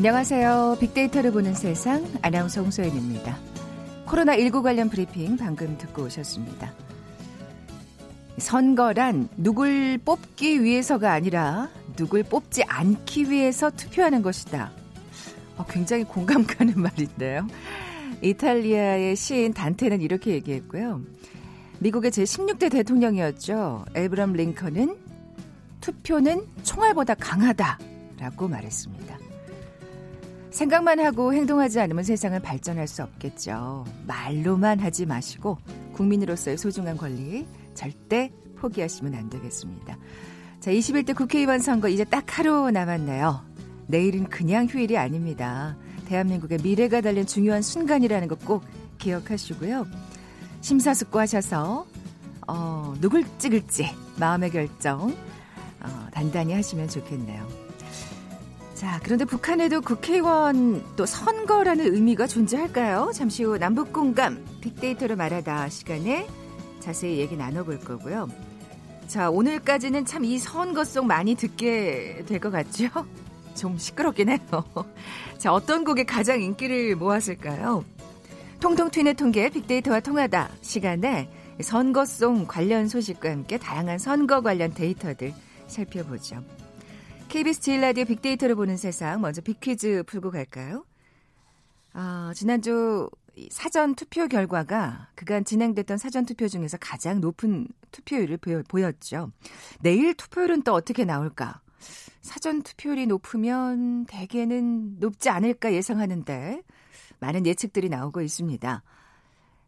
안녕하세요. 빅데이터를 보는 세상 아나운서 홍소연입니다. 코로나19 관련 브리핑 방금 듣고 오셨습니다. 선거란 누굴 뽑기 위해서가 아니라 누굴 뽑지 않기 위해서 투표하는 것이다. 어, 굉장히 공감 가는 말인데요. 이탈리아의 시인 단테는 이렇게 얘기했고요. 미국의 제16대 대통령이었죠. 에브람 링컨은 투표는 총알보다 강하다라고 말했습니다. 생각만 하고 행동하지 않으면 세상은 발전할 수 없겠죠. 말로만 하지 마시고 국민으로서의 소중한 권리 절대 포기하시면 안 되겠습니다. 자, 21대 국회의원 선거 이제 딱 하루 남았네요. 내일은 그냥 휴일이 아닙니다. 대한민국의 미래가 달린 중요한 순간이라는 것 꼭 기억하시고요. 심사숙고하셔서 어, 누굴 찍을지 마음의 결정 어, 단단히 하시면 좋겠네요. 자, 그런데 북한에도 국회의원 또 선거라는 의미가 존재할까요? 잠시 후 남북 공감 빅데이터로 말하다 시간에 자세히 얘기 나눠볼 거고요. 자, 오늘까지는 참 이 선거송 많이 듣게 될 것 같죠? 좀 시끄럽긴 해요. 자, 어떤 곡이 가장 인기를 모았을까요? 통통 튀는 통계 빅데이터와 통하다 시간에 선거송 관련 소식과 함께 다양한 선거 관련 데이터들 살펴보죠. KBS 제일 라디오 빅데이터를 보는 세상 먼저 빅퀴즈 풀고 갈까요? 아, 지난주 사전 투표 결과가 그간 진행됐던 사전 투표 중에서 가장 높은 투표율을 보였죠. 내일 투표율은 또 어떻게 나올까? 사전 투표율이 높으면 대개는 높지 않을까 예상하는데 많은 예측들이 나오고 있습니다.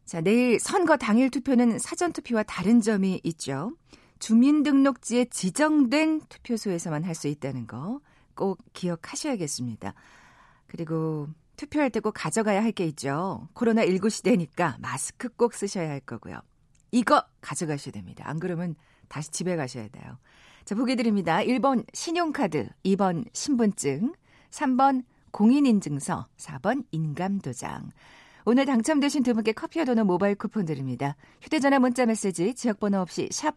자, 내일 선거 당일 투표는 사전 투표와 다른 점이 있죠. 주민등록지에 지정된 투표소에서만 할 수 있다는 거 꼭 기억하셔야겠습니다. 그리고 투표할 때 꼭 가져가야 할 게 있죠. 코로나19 시대니까 마스크 꼭 쓰셔야 할 거고요. 이거 가져가셔야 됩니다. 안 그러면 다시 집에 가셔야 돼요. 자, 보기 드립니다. 1번 신용카드, 2번 신분증, 3번 공인인증서, 4번 인감도장. 오늘 당첨되신 두 분께 커피와 도넛 모바일 쿠폰 드립니다. 휴대전화 문자 메시지 지역번호 없이 샵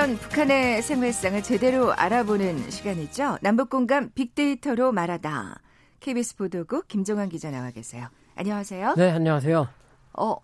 궁금했던 북한의 생활상을 제대로 알아보는 시간이죠. 남북 공감 빅데이터로 말하다. KBS 보도국 김종환 기자 나와 계세요. 안녕하세요. 네, 안녕하세요. 어,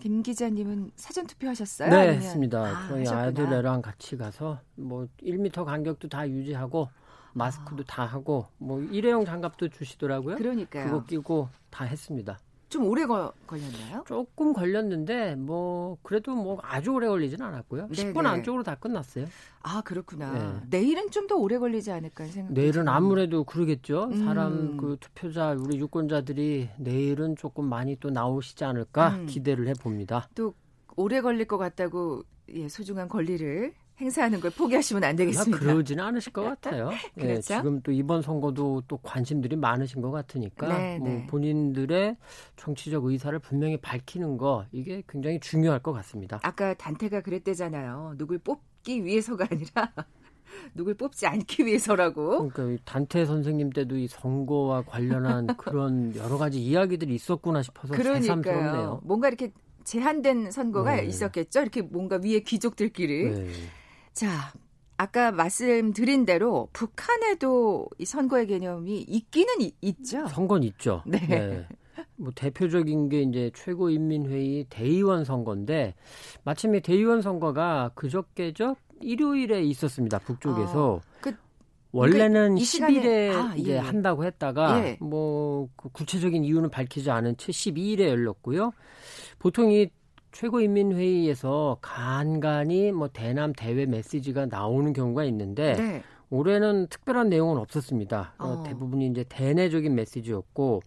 김 기자님은 사전 투표하셨어요? 네, 아니면... 했습니다. 아, 저희 하셨구나. 아들 애랑 같이 가서 뭐 1m 간격도 다 유지하고 마스크도 아. 다 하고 뭐 일회용 장갑도 주시더라고요. 그러니까요. 그거 끼고 다 했습니다. 좀 오래 거, 걸렸나요? 조금 걸렸는데 뭐 그래도 뭐 아주 오래 걸리진 않았고요. 네네. 10분 안쪽으로 다 끝났어요. 아 그렇구나. 네. 내일은 좀 더 오래 걸리지 않을까 생각. 내일은 아무래도 그러겠죠. 사람 음. 그 투표자 우리 유권자들이 내일은 조금 많이 또 나오시지 않을까 음. 기대를 해봅니다. 또 오래 걸릴 것 같다고 예, 소중한 권리를 행사하는 걸 포기하시면 안 되겠습니다. 그러지는 않으실 것 같아요. 예, 그렇죠? 예, 지금 또 이번 선거도 또 관심들이 많으신 것 같으니까 네, 뭐 네. 본인들의 정치적 의사를 분명히 밝히는 거 이게 굉장히 중요할 것 같습니다. 아까 단태가 그랬대잖아요. 누굴 뽑기 위해서가 아니라 누굴 뽑지 않기 위해서라고. 그러니까 단태 선생님 때도 이 선거와 관련한 그런 여러 가지 이야기들이 있었구나 싶어서 새삼스럽네요. 뭔가 이렇게 제한된 선거가 네. 있었겠죠. 이렇게 뭔가 위에 귀족들끼리. 네. 자, 아까 말씀드린 대로 북한에도 이 선거의 개념이 있기는 있죠. 선거는 있죠. 네. 네. 뭐 대표적인 게 이제 최고인민회의 대의원 선거인데 마침 이 대의원 선거가 그저께죠 일요일에 있었습니다 북쪽에서 어, 그, 원래는 그러니까 10일에 아, 이제 예. 한다고 했다가 예. 뭐그 구체적인 이유는 밝히지 않은 채 12일에 열렸고요. 보통 이 최고인민회의에서 간간히 뭐 대남 대외 메시지가 나오는 경우가 있는데 네. 올해는 특별한 내용은 없었습니다. 어. 어. 대부분이 이제 대내적인 메시지였고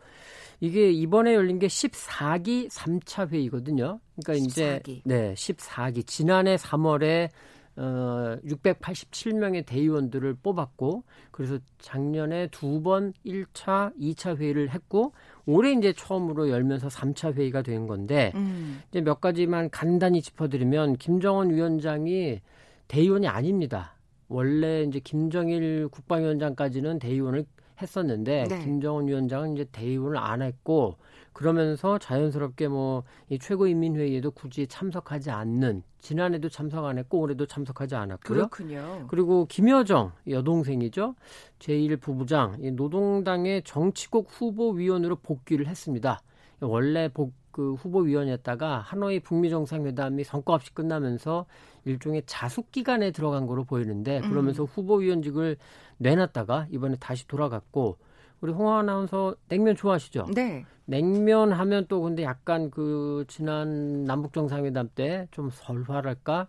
이게 이번에 열린 게 14기 3차 회의거든요. 그러니까 14기. 이제 네, 14기 지난해 3월에 어 687명의 대의원들을 뽑았고 그래서 작년에 두 번 1차, 2차 회의를 했고 올해 이제 처음으로 열면서 3차 회의가 된 건데 음. 이제 몇 가지만 간단히 짚어드리면 김정은 위원장이 대의원이 아닙니다. 원래 이제 김정일 국방위원장까지는 대의원을 했었는데 네. 김정은 위원장은 이제 대의원을 안 했고 그러면서 자연스럽게 뭐 이 최고인민회의에도 굳이 참석하지 않는 지난해도 참석 안 했고 올해도 참석하지 않았고요. 그렇군요. 그리고 김여정 여동생이죠. 제1 부부장 노동당의 정치국 후보위원으로 복귀를 했습니다. 원래 복, 그 후보위원이었다가 하노이 북미 정상회담이 성과 없이 끝나면서 일종의 자숙 기간에 들어간 거로 보이는데 음. 그러면서 음. 후보위원직을 내놨다가 이번에 다시 돌아갔고 우리 홍 아나운서 냉면 좋아하시죠? 네. 냉면 하면 또 근데 약간 그 지난 남북 정상회담 때 좀 설화랄까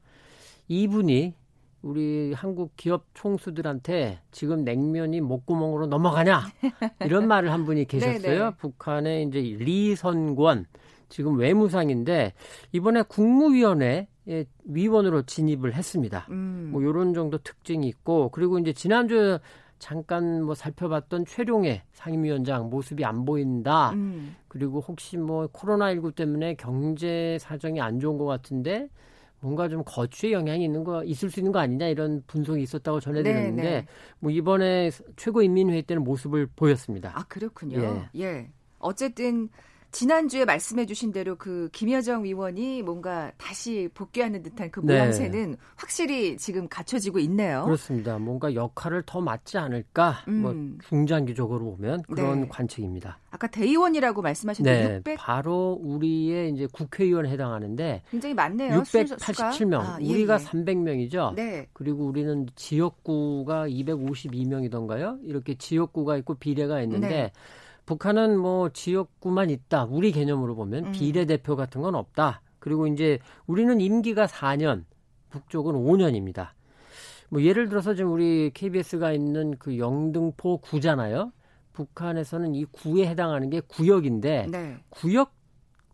이분이 우리 한국 기업 총수들한테 지금 냉면이 목구멍으로 넘어가냐 이런 말을 한 분이 계셨어요. 네, 네. 북한의 이제 리선권 지금 외무상인데 이번에 국무위원회 에 위원으로 진입을 했습니다. 음. 뭐 이런 정도 특징이 있고 그리고 이제 지난주 잠깐 뭐 살펴봤던 최룡의 상임위원장 모습이 안 보인다. 음. 그리고 혹시 뭐 코로나19 때문에 경제 사정이 안 좋은 것 같은데 뭔가 좀 거취에 영향이 있는 거 있을 수 있는 거 아니냐 이런 분석이 있었다고 전해드렸는데 네, 네. 뭐 이번에 최고인민회의 때는 모습을 보였습니다. 아 그렇군요. 예. 예. 어쨌든 지난주에 말씀해 주신 대로 그 김여정 위원이 뭔가 다시 복귀하는 듯한 그 네. 모양새는 네. 확실히 지금 갖춰지고 있네요. 그렇습니다. 뭔가 역할을 더 맡지 않을까? 뭐 음. 뭐 중장기적으로 보면 그런 네. 관측입니다. 아까 대의원이라고 말씀하셨는데 네, 600 바로 우리의 이제 국회의원에 해당하는데 굉장히 많네요. 687명. 아, 예, 우리가 예. 300명이죠. 네. 그리고 우리는 지역구가 252명이던가요? 이렇게 지역구가 있고 비례가 있는데 네. 북한은 뭐 지역구만 있다. 우리 개념으로 보면 음. 비례대표 같은 건 없다. 그리고 이제 우리는 임기가 4년, 북쪽은 5년입니다. 뭐 예를 들어서 지금 우리 KBS가 있는 그 영등포 구잖아요. 북한에서는 이 구에 해당하는 게 구역인데 네. 구역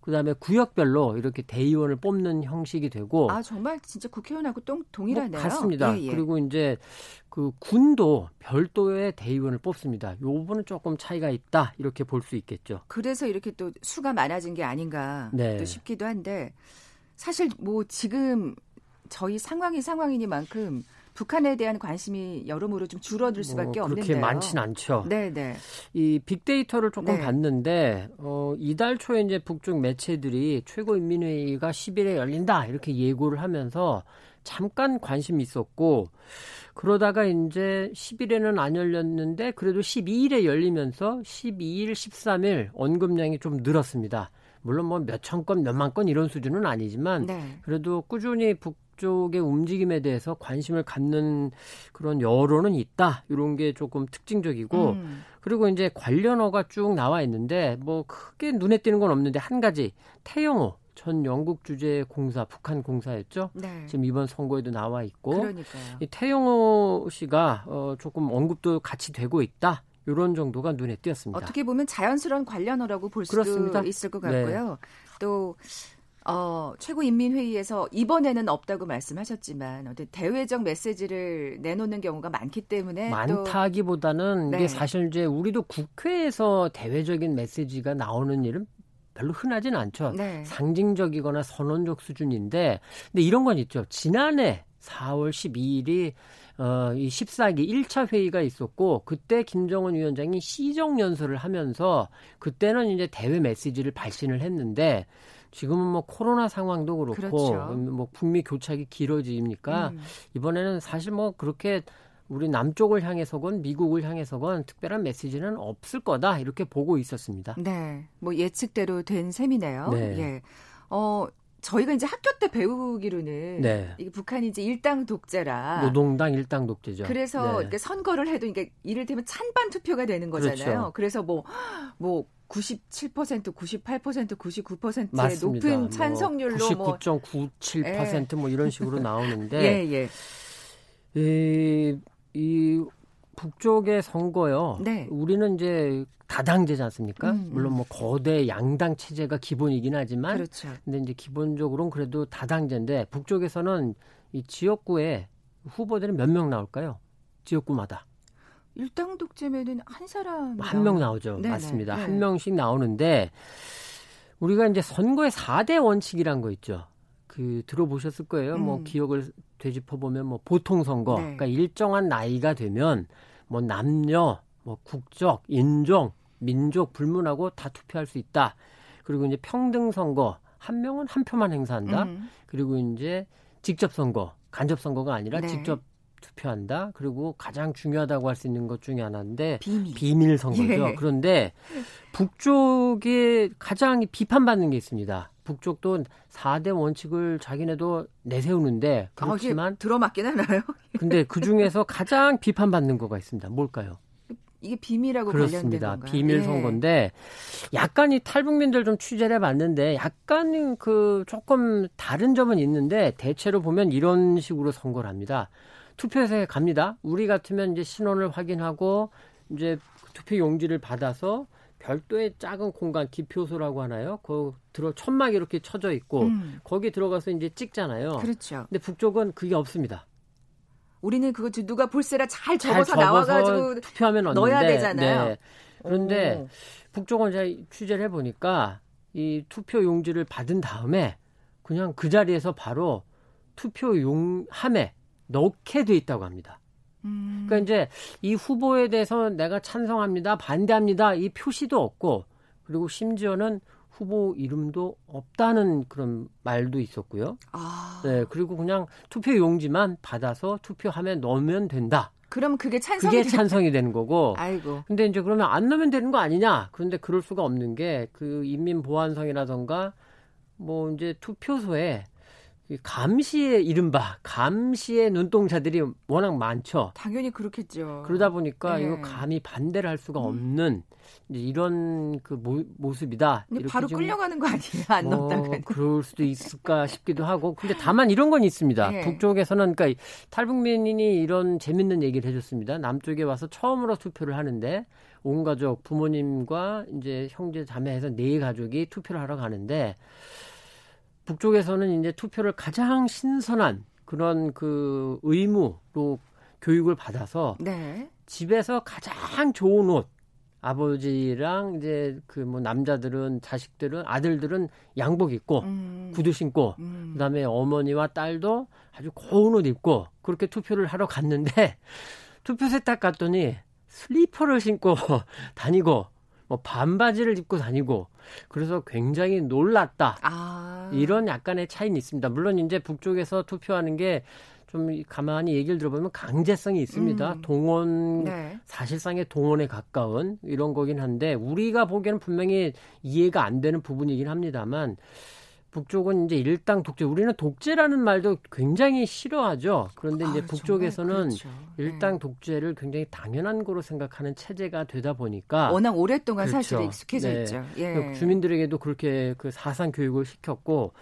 그다음에 구역별로 이렇게 대의원을 뽑는 형식이 되고 아 정말 진짜 국회의원하고 동, 동일하네요. 뭐 같습니다. 예, 예. 그리고 이제 그 군도 별도의 대의원을 뽑습니다. 요번은 조금 차이가 있다 이렇게 볼 수 있겠죠. 그래서 이렇게 또 수가 많아진 게 아닌가 네. 또 싶기도 한데 사실 뭐 지금 저희 상황이 상황이니만큼 북한에 대한 관심이 여러모로 좀 줄어들 수밖에 뭐 없는데요. 그렇게 많진 않죠. 네, 네. 이 빅데이터를 조금 네. 봤는데 어, 이달 초에 이제 북쪽 매체들이 최고인민회의가 10일에 열린다 이렇게 예고를 하면서 잠깐 관심이 있었고 그러다가 이제 10일에는 안 열렸는데 그래도 12일에 열리면서 12일, 13일 언급량이 좀 늘었습니다. 물론 뭐 몇천 건, 몇만 건 이런 수준은 아니지만 네. 그래도 꾸준히 북 쪽의 움직임에 대해서 관심을 갖는 그런 여론은 있다. 이런 게 조금 특징적이고 음. 그리고 이제 관련어가 쭉 나와 있는데 뭐 크게 눈에 띄는 건 없는데 한 가지 태영호 전 영국 주재 공사 북한 공사였죠. 네. 지금 이번 선거에도 나와 있고 그러니까요. 이 태영호 씨가 어 조금 언급도 같이 되고 있다. 이런 정도가 눈에 띄었습니다. 어떻게 보면 자연스러운 관련어라고 볼 수도 그렇습니다. 있을 것 같고요. 네. 또 어, 최고인민회의에서 이번에는 없다고 말씀하셨지만 어떤 대외적 메시지를 내놓는 경우가 많기 때문에 많다기보다는 또, 이게 네. 사실 이제 우리도 국회에서 대외적인 메시지가 나오는 일은 별로 흔하진 않죠. 네. 상징적이거나 선언적 수준인데 근데 이런 건 있죠. 지난해 4월 12일이 어, 이 14기 1차 회의가 있었고 그때 김정은 위원장이 시정 연설을 하면서 그때는 이제 대외 메시지를 발신을 했는데 지금은 뭐 코로나 상황도 그렇고 그렇죠. 뭐 북미 교착이 길어지니까 음. 이번에는 사실 뭐 그렇게 우리 남쪽을 향해서건 미국을 향해서건 특별한 메시지는 없을 거다 이렇게 보고 있었습니다. 네, 뭐 예측대로 된 셈이네요. 네. 예. 어 저희가 이제 학교 때 배우기로는 네. 이게 북한이 이제 일당 독재라 노동당 일당 독재죠. 그래서 네. 이렇게 선거를 해도 이게 이를테면 찬반 투표가 되는 거잖아요. 그렇죠. 그래서 뭐뭐 뭐 97%, 98%, 99%의 맞습니다. 높은 뭐 찬성률로 뭐 99.97%뭐 뭐 이런 식으로 나오는데 예, 예. 이, 이 북쪽의 선거요. 네. 우리는 이제 다당제지 않습니까? 음, 음. 물론 뭐 거대 양당 체제가 기본이긴 하지만 그렇죠. 근데 이제 기본적으로는 그래도 다당제인데 북쪽에서는 이 지역구에 후보들은 몇명 나올까요? 지역구마다. 일당 독재면은 한 사람 한 명 나오죠. 네네. 맞습니다. 네. 한 명씩 나오는데 우리가 이제 선거의 4대 원칙이란 거 있죠. 그 들어보셨을 거예요. 뭐 음. 뭐 기억을 되짚어 보면 뭐 보통 선거, 네. 그러니까 일정한 나이가 되면 뭐 남녀, 뭐 국적, 인종, 민족 불문하고 다 투표할 수 있다. 그리고 이제 평등 선거 한 명은 한 표만 행사한다. 음. 그리고 이제 직접 선거, 간접 선거가 아니라 네. 직접 투표한다. 그리고 가장 중요하다고 할 수 있는 것 중에 하나인데 비밀, 비밀 선거죠. 예. 그런데 북쪽에 가장 비판받는 게 있습니다. 북쪽도 4대 원칙을 자기네도 내세우는데 아, 그렇지만 아, 들어맞긴 하나요? 근데 그 중에서 가장 비판받는 거가 있습니다. 뭘까요? 이게 비밀하고 그렇습니다. 비밀 예. 선거인데 약간 이 탈북민들 좀 취재를 해봤는데 약간 그 조금 다른 점은 있는데 대체로 보면 이런 식으로 선거를 합니다. 투표소에 갑니다. 우리 같으면 이제 신원을 확인하고 이제 투표 용지를 받아서 별도의 작은 공간 기표소라고 하나요? 그 들어 천막 이렇게 쳐져 있고 음. 거기 들어가서 이제 찍잖아요. 그렇죠. 근데 북쪽은 그게 없습니다. 우리는 그거 누가 볼세라 잘 적어서, 잘 적어서 나와가지고 투표하면 얻는데, 넣어야 되잖아요. 네. 그런데 오. 북쪽은 제가 취재를 해보니까 이 투표 용지를 받은 다음에 그냥 그 자리에서 바로 투표 용함에 넣게 돼 있다고 합니다. 음. 그러니까 이제 이 후보에 대해서 내가 찬성합니다, 반대합니다 이 표시도 없고 그리고 심지어는 후보 이름도 없다는 그런 말도 있었고요. 아. 네, 그리고 그냥 투표 용지만 받아서 투표함에 넣으면 된다. 그럼 그게 찬성이 그게 찬성이 되는 거고. 아이고. 근데 이제 그러면 안 넣으면 되는 거 아니냐? 그런데 그럴 수가 없는 게 그 인민 보안성이라던가 뭐 이제 투표소에 감시의 이른바 감시의 눈동자들이 워낙 많죠. 당연히 그렇겠죠. 그러다 보니까 네. 이거 감히 반대를 할 수가 없는 이제 이런 그 모, 습이다 바로 끌려가는 거 아니에요? 안 뭐, 넣다가. 그럴 수도 있을까 싶기도 하고. 근데 다만 이런 건 있습니다. 네. 북쪽에서는 그러니까 탈북민이 이런 재밌는 얘기를 해줬습니다. 남쪽에 와서 처음으로 투표를 하는데 온 가족 부모님과 이제 형제 자매해서 네 가족이 투표를 하러 가는데. 북쪽에서는 이제 투표를 가장 신선한 그런 그 의무로 교육을 받아서 네. 집에서 가장 좋은 옷 아버지랑 이제 그 뭐 남자들은 자식들은 아들들은 양복 입고 음. 구두 신고 음. 그다음에 어머니와 딸도 아주 고운 옷 입고 그렇게 투표를 하러 갔는데 투표소에 딱 갔더니 슬리퍼를 신고 다니고 뭐 반바지를 입고 다니고 그래서 굉장히 놀랐다. 아. 이런 약간의 차이는 있습니다. 물론 이제 북쪽에서 투표하는 게 좀 가만히 얘기를 들어보면 강제성이 있습니다. 음. 동원 네. 사실상의 동원에 가까운 이런 거긴 한데 우리가 보기에는 분명히 이해가 안 되는 부분이긴 합니다만 북쪽은 이제 일당 독재. 우리는 독재라는 말도 굉장히 싫어하죠. 그런데 이제 아, 북쪽에서는 그렇죠. 일당 네. 독재를 굉장히 당연한 거로 생각하는 체제가 되다 보니까 워낙 오랫동안 그렇죠. 사실 익숙해져 네. 있죠. 예. 그 주민들에게도 그렇게 그 사상 교육을 시켰고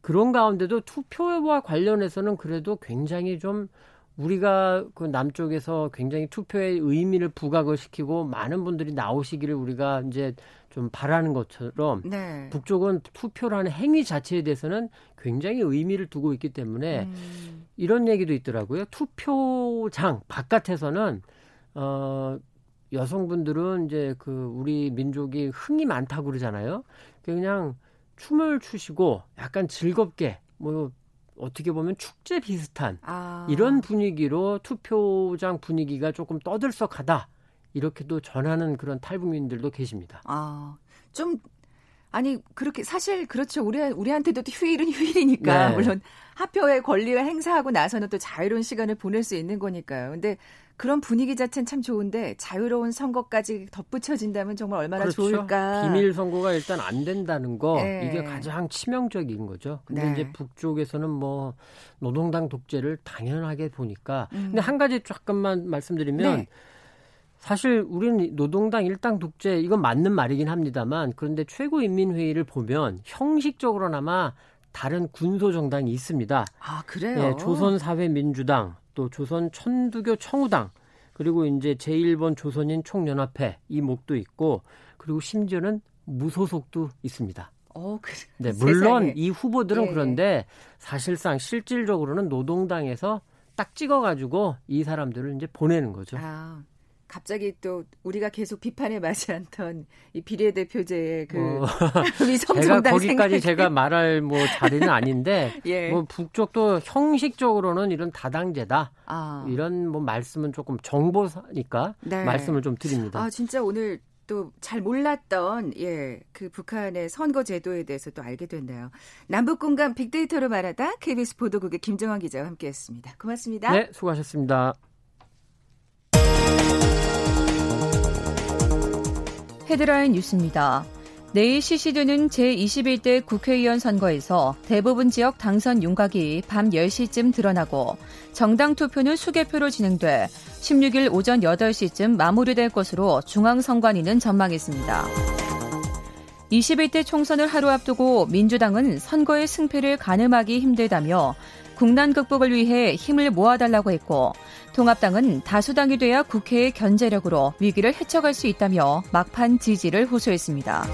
그런 가운데도 투표와 관련해서는 그래도 굉장히 좀 우리가 그 남쪽에서 굉장히 투표의 의미를 부각을 시키고 많은 분들이 나오시기를 우리가 이제 좀 바라는 것처럼 네. 북쪽은 투표라는 행위 자체에 대해서는 굉장히 의미를 두고 있기 때문에 음. 이런 얘기도 있더라고요. 투표장 바깥에서는 어 여성분들은 이제 그 우리 민족이 흥이 많다고 그러잖아요. 그냥 춤을 추시고 약간 즐겁게 뭐 어떻게 보면 축제 비슷한 아. 이런 분위기로 투표장 분위기가 조금 떠들썩하다 이렇게도 전하는 그런 탈북민들도 계십니다. 아, 좀 아니 그렇게 사실 그렇죠. 우리 우리한테도 휴일은 휴일이니까 네. 물론 합표의 권리를 행사하고 나서는 또 자유로운 시간을 보낼 수 있는 거니까요. 근데 그런 분위기 자체는 참 좋은데 자유로운 선거까지 덧붙여진다면 정말 얼마나 그렇죠. 좋을까. 비밀 선거가 일단 안 된다는 거 네. 이게 가장 치명적인 거죠. 근데 네. 이제 북쪽에서는 뭐 노동당 독재를 당연하게 보니까 음. 근데 한 가지 잠깐만 말씀드리면 네. 사실 우리는 노동당 일당 독재 이건 맞는 말이긴 합니다만 그런데 최고인민회의를 보면 형식적으로나마 다른 군소 정당이 있습니다. 아 그래요? 예, 조선사회민주당 또 조선 천두교 청우당 그리고 이제 제1번 조선인 총연합회 이 목도 있고 그리고 심지어는 무소속도 있습니다. 어, 그, 네, 물론 이 후보들은 예. 그런데 사실상 실질적으로는 노동당에서 딱 찍어가지고 이 사람들을 이제 보내는 거죠. 아, 갑자기 또 우리가 계속 비판에 맞지 않던 이 비례대표제의 그 어, 위성정당 제가 거기까지. 제가 말할 뭐 자리는 아닌데 예. 뭐 북쪽도 형식적으로는 이런 다당제다 아. 이런 뭐 말씀은 조금 정보니까 네. 말씀을 좀 드립니다. 아 진짜 오늘 또잘 몰랐던 예 그 북한의 선거 제도에 대해서 또 알게 됐네요. 남북 공감 빅데이터로 말하다 KBS 보도국의 김정환 기자와 함께했습니다. 고맙습니다. 네, 수고하셨습니다. 헤드라인 뉴스입니다. 내일 시시되는 제21대 국회의원 선거에서 대부분 지역 당선 윤곽이 밤 10시쯤 드러나고 정당 투표는 수개표로 진행돼 16일 오전 8시쯤 마무리될 것으로 중앙선관위는 전망했습니다. 21대 총선을 하루 앞두고 민주당은 선거의 승패를 가늠하기 힘들다며 국난 극복을 위해 힘을 모아달라고 했고 통합당은 다수당이 돼야 국회의 견제력으로 위기를 헤쳐갈 수 있다며 막판 지지를 호소했습니다.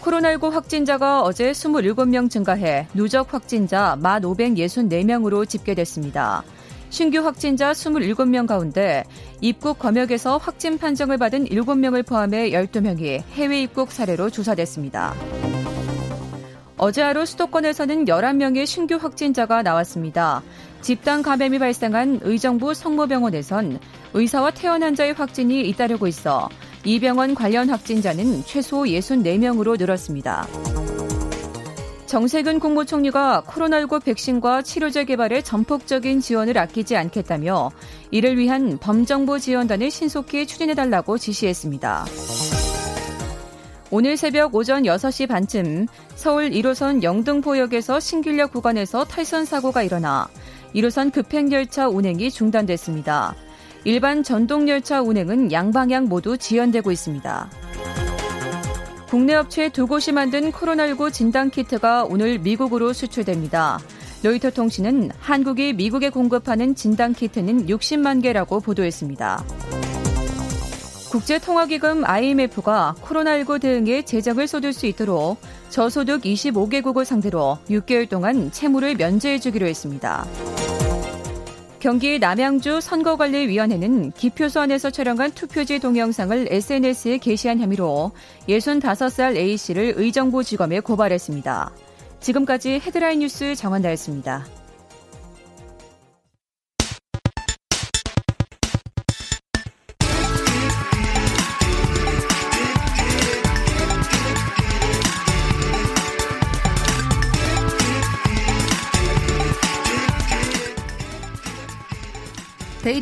코로나19 확진자가 어제 27명 증가해 누적 확진자 1,564명으로 집계됐습니다. 신규 확진자 27명 가운데 입국 검역에서 확진 판정을 받은 7명을 포함해 12명이 해외 입국 사례로 조사됐습니다. 어제 하루 수도권에서는 11명의 신규 확진자가 나왔습니다. 집단 감염이 발생한 의정부 성모병원에선 의사와 퇴원 환자의 확진이 잇따르고 있어 이 병원 관련 확진자는 최소 64명으로 늘었습니다. 정세균 국무총리가 코로나19 백신과 치료제 개발에 전폭적인 지원을 아끼지 않겠다며 이를 위한 범정부 지원단을 신속히 추진해달라고 지시했습니다. 오늘 새벽 오전 6시 반쯤 서울 1호선 영등포역에서 신길역 구간에서 탈선 사고가 일어나 1호선 급행열차 운행이 중단됐습니다. 일반 전동열차 운행은 양방향 모두 지연되고 있습니다. 국내 업체 두 곳이 만든 코로나19 진단키트가 오늘 미국으로 수출됩니다. 로이터 통신은 한국이 미국에 공급하는 진단키트는 60만 개라고 보도했습니다. 국제통화기금 IMF가 코로나19 대응에 재정을 쏟을 수 있도록 저소득 25개국을 상대로 6개월 동안 채무를 면제해 주기로 했습니다. 경기 남양주 선거관리위원회는 기표소 안에서 촬영한 투표지 동영상을 SNS에 게시한 혐의로 65살 A씨를 의정부지검에 고발했습니다. 지금까지 헤드라인 뉴스 정한다였습니다.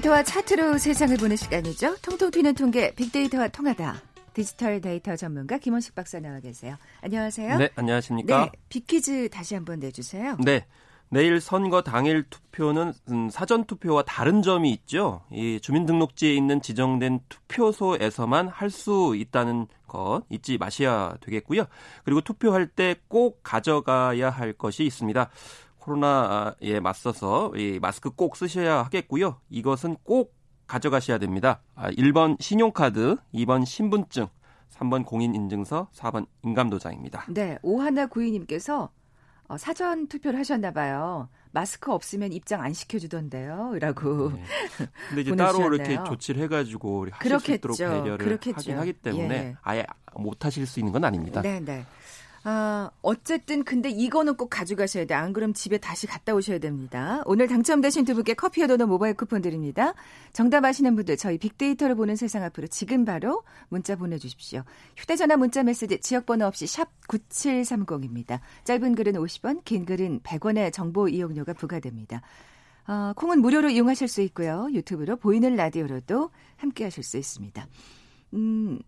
데이터와 차트로 세상을 보는 시간이죠. 통통 튀는 통계 빅데이터와 통하다. 디지털 데이터 전문가 김원식 박사 나와 계세요. 안녕하세요. 네, 안녕하십니까. 네, 빅퀴즈 다시 한번 내주세요. 네. 내일 선거 당일 투표는 음, 사전 투표와 다른 점이 있죠. 이 주민등록지에 있는 지정된 투표소에서만 할 수 있다는 것 잊지 마셔야 되겠고요. 그리고 투표할 때 꼭 가져가야 할 것이 있습니다. 코로나에 맞서서 이 마스크 꼭 쓰셔야 하겠고요. 이것은 꼭 가져가셔야 됩니다. 1번 아, 신용카드, 2번 신분증, 3번 공인인증서, 4번 인감도장입니다. 네, 오하나 구이님께서 어, 사전 투표를 하셨나 봐요. 마스크 없으면 입장 안 시켜주던데요. 라고. 네. 근데 이제 따로 이렇게 조치를 해가지고 하실 그렇겠죠. 수 있도록 배려를 그렇겠죠. 하긴 하기 때문에 예. 아예 못 하실 수 있는 건 아닙니다. 네, 네. 아, 어쨌든 근데 이거는 꼭 가져가셔야 돼. 안 그럼 집에 다시 갔다 오셔야 됩니다. 오늘 당첨되신 두 분께 커피와 도넛 모바일 쿠폰 드립니다. 정답 아시는 분들 저희 빅데이터를 보는 세상 앞으로 지금 바로 문자 보내주십시오. 휴대전화 문자 메시지 지역번호 없이 샵 9730입니다. 짧은 글은 50원, 긴 글은 100원의 정보 이용료가 부과됩니다. 어, 콩은 무료로 이용하실 수 있고요. 유튜브로 보이는 라디오로도 함께 하실 수 있습니다. 음,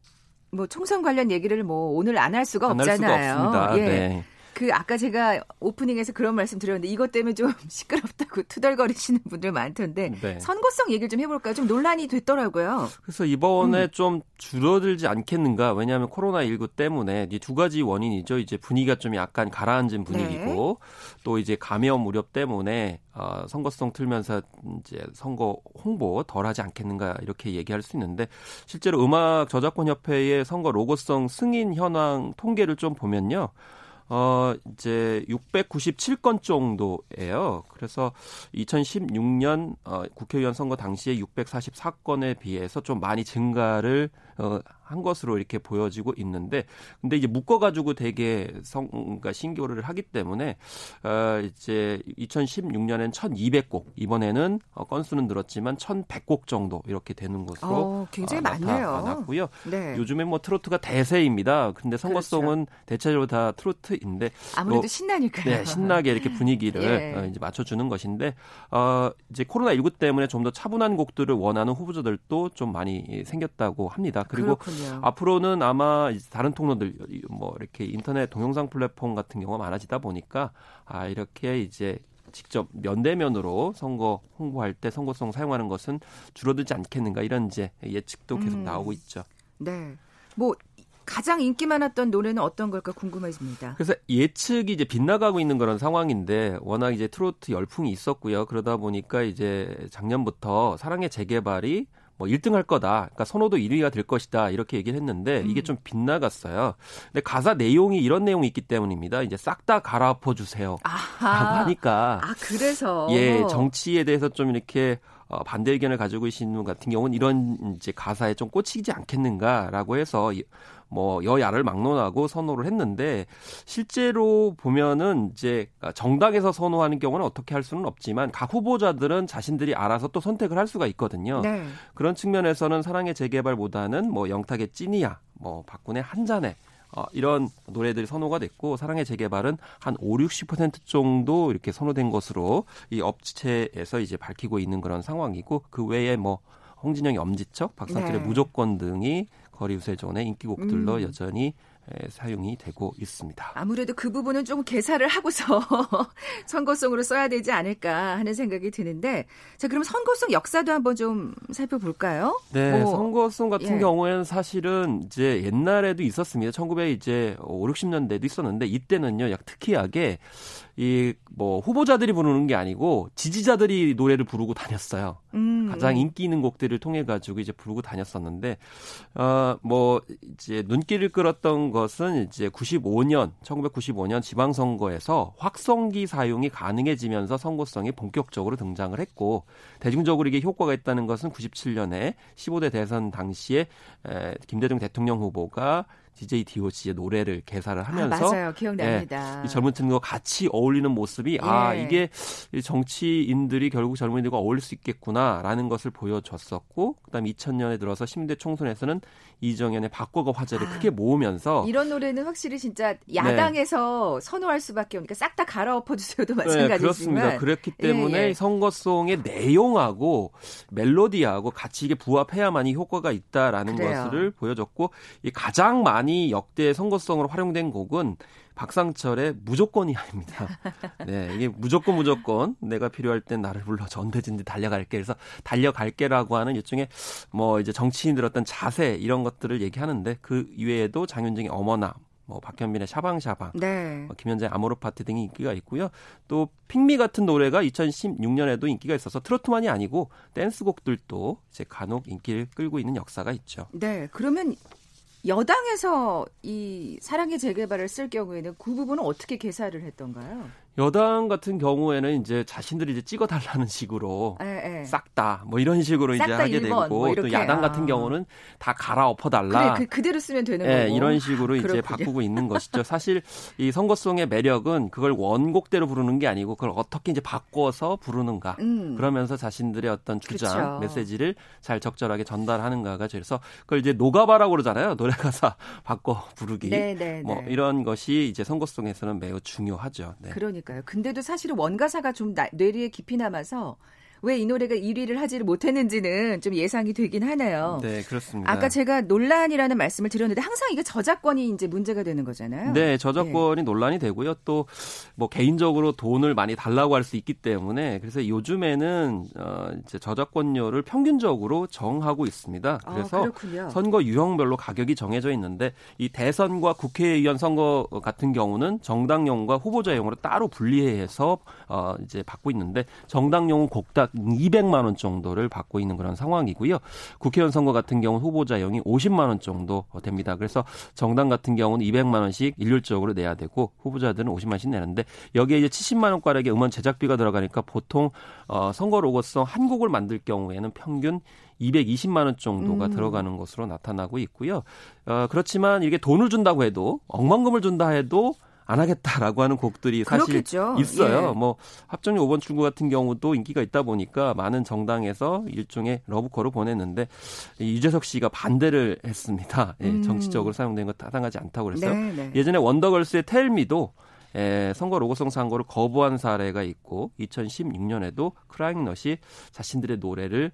뭐 총선 관련 얘기를 뭐 오늘 안 할 수가 없잖아요. 할 수가. 예. 네. 그 아까 제가 오프닝에서 그런 말씀 드렸는데 이것 때문에 좀 시끄럽다고 투덜거리시는 분들 많던데 네. 선거성 얘기를 좀 해볼까요? 좀 논란이 됐더라고요. 그래서 이번에 음. 좀 줄어들지 않겠는가? 왜냐하면 코로나 19 때문에 이 두 가지 원인이죠. 이제 분위기가 좀 약간 가라앉은 분위기고 네. 또 이제 감염 우려 때문에 어, 선거성 틀면서 이제 선거 홍보 덜하지 않겠는가 이렇게 얘기할 수 있는데 실제로 음악 저작권 협회의 선거 로고성 승인 현황 통계를 좀 보면요. 어, 이제 697건 정도예요. 그래서 2016년 어, 국회의원 선거 당시에 644건에 비해서 좀 많이 증가를 어, 한 것으로 이렇게 보여지고 있는데 근데 이제 묶어 가지고 되게 성 그러니까 신고를 하기 때문에 어 이제 2016년엔 1200곡 이번에는 어, 건수는 늘었지만 1100곡 정도 이렇게 되는 것으로 어, 굉장히 어, 많네요. 네. 요즘에 뭐 트로트가 대세입니다. 근데 선거송은 그렇죠. 대체적으로 다 트로트인데 아무래도 뭐, 신나니까요. 네, 신나게 이렇게 분위기를 예. 어, 이제 맞춰 주는 것인데 어 이제 코로나 19 때문에 좀 더 차분한 곡들을 원하는 후보자들도 좀 많이 생겼다고 합니다. 그리고 그렇군요. 앞으로는 아마 다른 통로들 뭐 이렇게 인터넷 동영상 플랫폼 같은 경우가 많아지다 보니까 아 이렇게 이제 직접 면대면으로 선거 홍보할 때 선거송 사용하는 것은 줄어들지 않겠는가 이런 이제 예측도 계속 음. 나오고 있죠. 네. 뭐 가장 인기 많았던 노래는 어떤 걸까 궁금해집니다. 그래서 예측이 이제 빗나가고 있는 그런 상황인데 워낙 이제 트로트 열풍이 있었고요. 그러다 보니까 이제 작년부터 사랑의 재개발이 뭐 1등 할 거다. 그러니까 선호도 1위가 될 것이다. 이렇게 얘기를 했는데 이게 음. 좀 빗나갔어요. 근데 가사 내용이 이런 내용이 있기 때문입니다. 이제 싹 다 갈아엎어 주세요. 라고 하니까 아, 그래서 예, 정치에 대해서 좀 이렇게 어, 반대 의견을 가지고 계시는 분 같은 경우는 이런 이제 가사에 좀 꽂히지 않겠는가라고 해서 뭐 여야를 막론하고 선호를 했는데 실제로 보면은 이제 정당에서 선호하는 경우는 어떻게 할 수는 없지만 각 후보자들은 자신들이 알아서 또 선택을 할 수가 있거든요. 네. 그런 측면에서는 사랑의 재개발보다는 뭐 영탁의 찐이야, 뭐 박군의 한 잔에 어, 이런 노래들이 선호가 됐고 사랑의 재개발은 한 5, 60% 정도 이렇게 선호된 것으로 이 업체에서 이제 밝히고 있는 그런 상황이고 그 외에 뭐 홍진영의 엄지척, 박상철의 네. 무조건 등이 거리 우세존의 인기곡들로 음. 여전히 사용이 되고 있습니다. 아무래도 그 부분은 좀 개사를 하고서 선거송으로 써야 되지 않을까 하는 생각이 드는데 자 그럼 선거송 역사도 한번 좀 살펴볼까요? 네, 뭐, 선거송 같은 예. 경우에는 사실은 이제 옛날에도 있었습니다. 1900 이제 5, 60년대도 있었는데 이때는요, 약 특이하게 이 뭐 후보자들이 부르는 게 아니고 지지자들이 노래를 부르고 다녔어요. 음. 가장 인기 있는 곡들을 통해 가지고 이제 부르고 다녔었는데 어뭐 이제 눈길을 끌었던 것은 이제 95년 1995년 지방선거에서 확성기 사용이 가능해지면서 선거성이 본격적으로 등장을 했고 대중적으로 이게 효과가 있다는 것은 97년에 15대 대선 당시에 에, 김대중 대통령 후보가 DJ DOC의 노래를 개사를 아, 하면서 아, 맞아요. 기억납니다. 예, 이 젊은 층과 같이 어울리는 모습이 아, 예. 아 이게 정치인들이 결국 젊은이들과 어울릴 수 있겠구나라는 것을 보여줬었고 그다음 2000년에 들어서 심대 총선에서는 이정현의 바꿔가 화제를 아, 크게 모으면서 이런 노래는 확실히 진짜 야당에서 네. 선호할 수밖에 없으니까 싹 다 갈아엎어 주세요도 네, 마찬가지지만 네, 그렇습니다. 그렇기 때문에 예, 예. 선거송의 내용하고 멜로디하고 같이 이게 부합해야만이 효과가 있다라는 그래요. 것을 보여줬고 이 가장 많이 역대 선거성으로 활용된 곡은 박상철의 무조건이 아닙니다. 네, 이게 무조건 무조건 내가 필요할 땐 나를 불러 전대진지 달려갈게. 그래서 달려갈게라고 하는 일종의 뭐 이제 정치인들 어떤 자세 이런 것들을 얘기하는데 그 이외에도 장윤정의 어머나 뭐 박현빈의 샤방샤방, 네. 뭐 김현재 아모르 파트 등이 인기가 있고요. 또 핑미 같은 노래가 2016년에도 인기가 있어서 트로트만이 아니고 댄스곡들도 이제 간혹 인기를 끌고 있는 역사가 있죠. 네, 그러면 여당에서 이 사랑의 재개발을 쓸 경우에는 그 부분은 어떻게 개사를 했던가요? 여당 같은 경우에는 이제 자신들이 이제 찍어달라는 식으로 예, 예. 싹다 뭐 이런 식으로 이제 하게 되고 뭐 또 야당 같은 아. 경우는 다 갈아엎어달라. 그래, 그, 그대로 쓰면 되는 예, 거고. 이런 식으로 이제 바꾸고 있는 것이죠. 사실 이 선거송의 매력은 그걸 원곡대로 부르는 게 아니고 그걸 어떻게 이제 바꿔서 부르는가. 음. 그러면서 자신들의 어떤 주장, 그렇죠. 메시지를 잘 적절하게 전달하는가가 그래서 그걸 이제 노가바라고 그러잖아요. 노래 가사 바꿔 부르기. 네, 네, 뭐 네. 이런 것이 이제 선거송에서는 매우 중요하죠. 네. 그러니까. 그러니까요. 근데도 사실은 원가사가 좀 나, 뇌리에 깊이 남아서 왜 이 노래가 1위를 하지를 못했는지는 좀 예상이 되긴 하네요. 네, 그렇습니다. 아까 제가 논란이라는 말씀을 드렸는데 항상 이게 저작권이 이제 문제가 되는 거잖아요. 네, 저작권이 네. 논란이 되고요. 또 뭐 개인적으로 돈을 많이 달라고 할 수 있기 때문에 그래서 요즘에는 어 이제 저작권료를 평균적으로 정하고 있습니다. 아, 그래서 아, 선거 유형별로 가격이 정해져 있는데 이 대선과 국회의원 선거 같은 경우는 정당용과 후보자용으로 따로 분리해서 어 이제 받고 있는데 정당용은 곡딱 200만 원 정도를 받고 있는 그런 상황이고요. 국회의원 선거 같은 경우는 후보자용이 50만 원 정도 됩니다. 그래서 정당 같은 경우는 200만 원씩 일률적으로 내야 되고 후보자들은 50만 원씩 내는데 여기에 이제 70만 원가량의 음원 제작비가 들어가니까 보통 어 선거 로고송 한 곡을 만들 경우에는 평균 220만 원 정도가 음. 들어가는 것으로 나타나고 있고요. 어, 그렇지만 이게 돈을 준다고 해도 억만금을 준다 해도 안 하겠다라고 하는 곡들이 사실 그렇겠죠. 있어요. 예. 뭐 합정역 5번 출구 같은 경우도 인기가 있다 보니까 많은 정당에서 일종의 러브콜을 보냈는데 유재석 씨가 반대를 했습니다. 예, 음. 정치적으로 사용된 거 타당하지 않다고 그랬어요. 네, 네. 예전에 원더걸스의 텔미도 에, 선거 로고송 선거를 거부한 사례가 있고 2016년에도 크라잉넛이 자신들의 노래를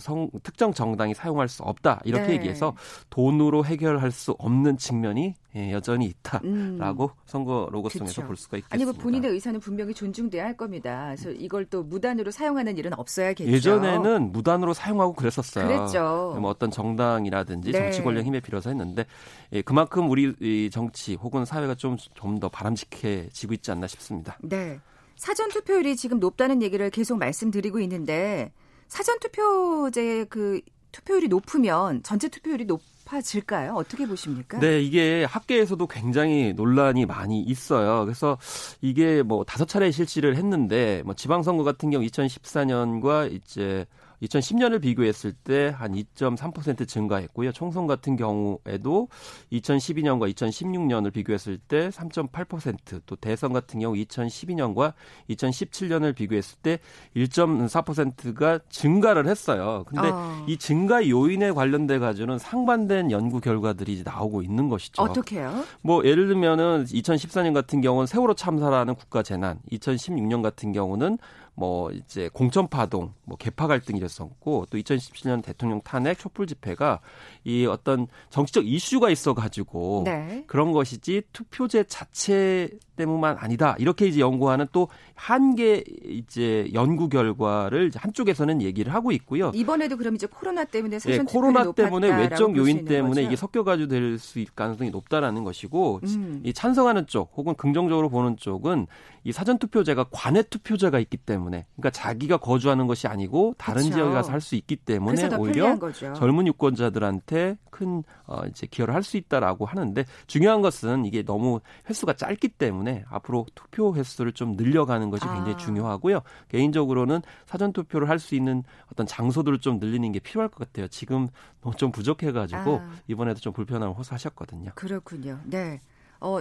성, 특정 정당이 사용할 수 없다 이렇게 네. 얘기해서 돈으로 해결할 수 없는 측면이 예, 여전히 있다라고 음. 선거 로고송에서 볼 수가 있겠습니다. 아니 뭐 본인의 의사는 분명히 존중돼야 할 겁니다. 그래서 이걸 또 무단으로 사용하는 일은 없어야겠죠. 예전에는 무단으로 사용하고 그랬었어요. 그랬죠. 뭐 어떤 정당이라든지 네. 정치 권력 힘에 빌어서 했는데 예, 그만큼 우리 정치 혹은 사회가 좀 좀 더 바람직해지고 있지 않나 싶습니다. 네. 사전 투표율이 지금 높다는 얘기를 계속 말씀드리고 있는데 사전 투표제 그 투표율이 높으면 전체 투표율이 높 높아질까요? 어떻게 보십니까? 네, 이게 학계에서도 굉장히 논란이 많이 있어요. 그래서 이게 뭐 다섯 차례 실시를 했는데 뭐 지방선거 같은 경우 2014년과 이제 2010년을 비교했을 때 한 2.3% 증가했고요. 총선 같은 경우에도 2012년과 2016년을 비교했을 때 3.8%또 대선 같은 경우 2012년과 2017년을 비교했을 때 1.4%가 증가를 했어요. 근데 어. 이 증가 요인에 관련돼 가지고는 상반된 연구 결과들이 나오고 있는 것이죠. 어떻게요? 뭐 예를 들면은 2014년 같은 경우는 세월호 참사라는 국가 재난, 2016년 같은 경우는 뭐 이제 공천 파동, 뭐 개파 갈등이 있었고 또 2017년 대통령 탄핵 촛불 집회가 이 어떤 정치적 이슈가 있어 가지고 네. 그런 것이지 투표제 자체 때문만 아니다. 이렇게 이제 연구하는 또 한계 이제 연구 결과를 한쪽에서는 얘기를 하고 있고요. 이번에도 그럼 이제 코로나 때문에 사전 네, 코로나 때문에 외적 요인 때문에 거죠? 이게 섞여 가지고 될 수 있을 가능성이 높다라는 것이고 음. 이 찬성하는 쪽 혹은 긍정적으로 보는 쪽은 이 사전 투표제가 관외 투표제가 있기 때문에 그러니까 자기가 거주하는 것이 아니고 다른 그렇죠. 지역에 가서 할 수 있기 때문에 오히려 젊은 유권자들한테 큰 어, 이제 기여를 할 수 있다라고 하는데 중요한 것은 이게 너무 횟수가 짧기 때문에 앞으로 투표 횟수를 좀 늘려가는 것이 굉장히 아. 중요하고요. 개인적으로는 사전 투표를 할 수 있는 어떤 장소들을 좀 늘리는 게 필요할 것 같아요. 지금 너무 좀 부족해가지고 아. 이번에도 좀 불편함을 호소하셨거든요. 그렇군요. 네. 어,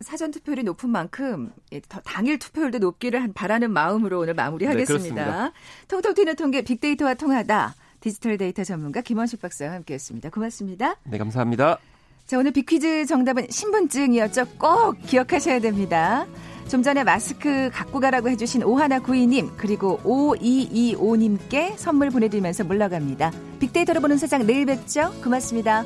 사전 투표율이 높은 만큼 당일 투표율도 높기를 바라는 마음으로 오늘 마무리하겠습니다. 네, 통통 튀는 통계 빅데이터와 통하다. 디지털 데이터 전문가 김원식 박사와 함께했습니다. 고맙습니다. 네, 감사합니다. 자, 오늘 빅퀴즈 정답은 신분증이었죠. 꼭 기억하셔야 됩니다. 좀 전에 마스크 갖고 가라고 해주신 오하나 구이님 그리고 5225님께 선물 보내드리면서 물러갑니다. 빅데이터로 보는 세상 내일 뵙죠. 고맙습니다.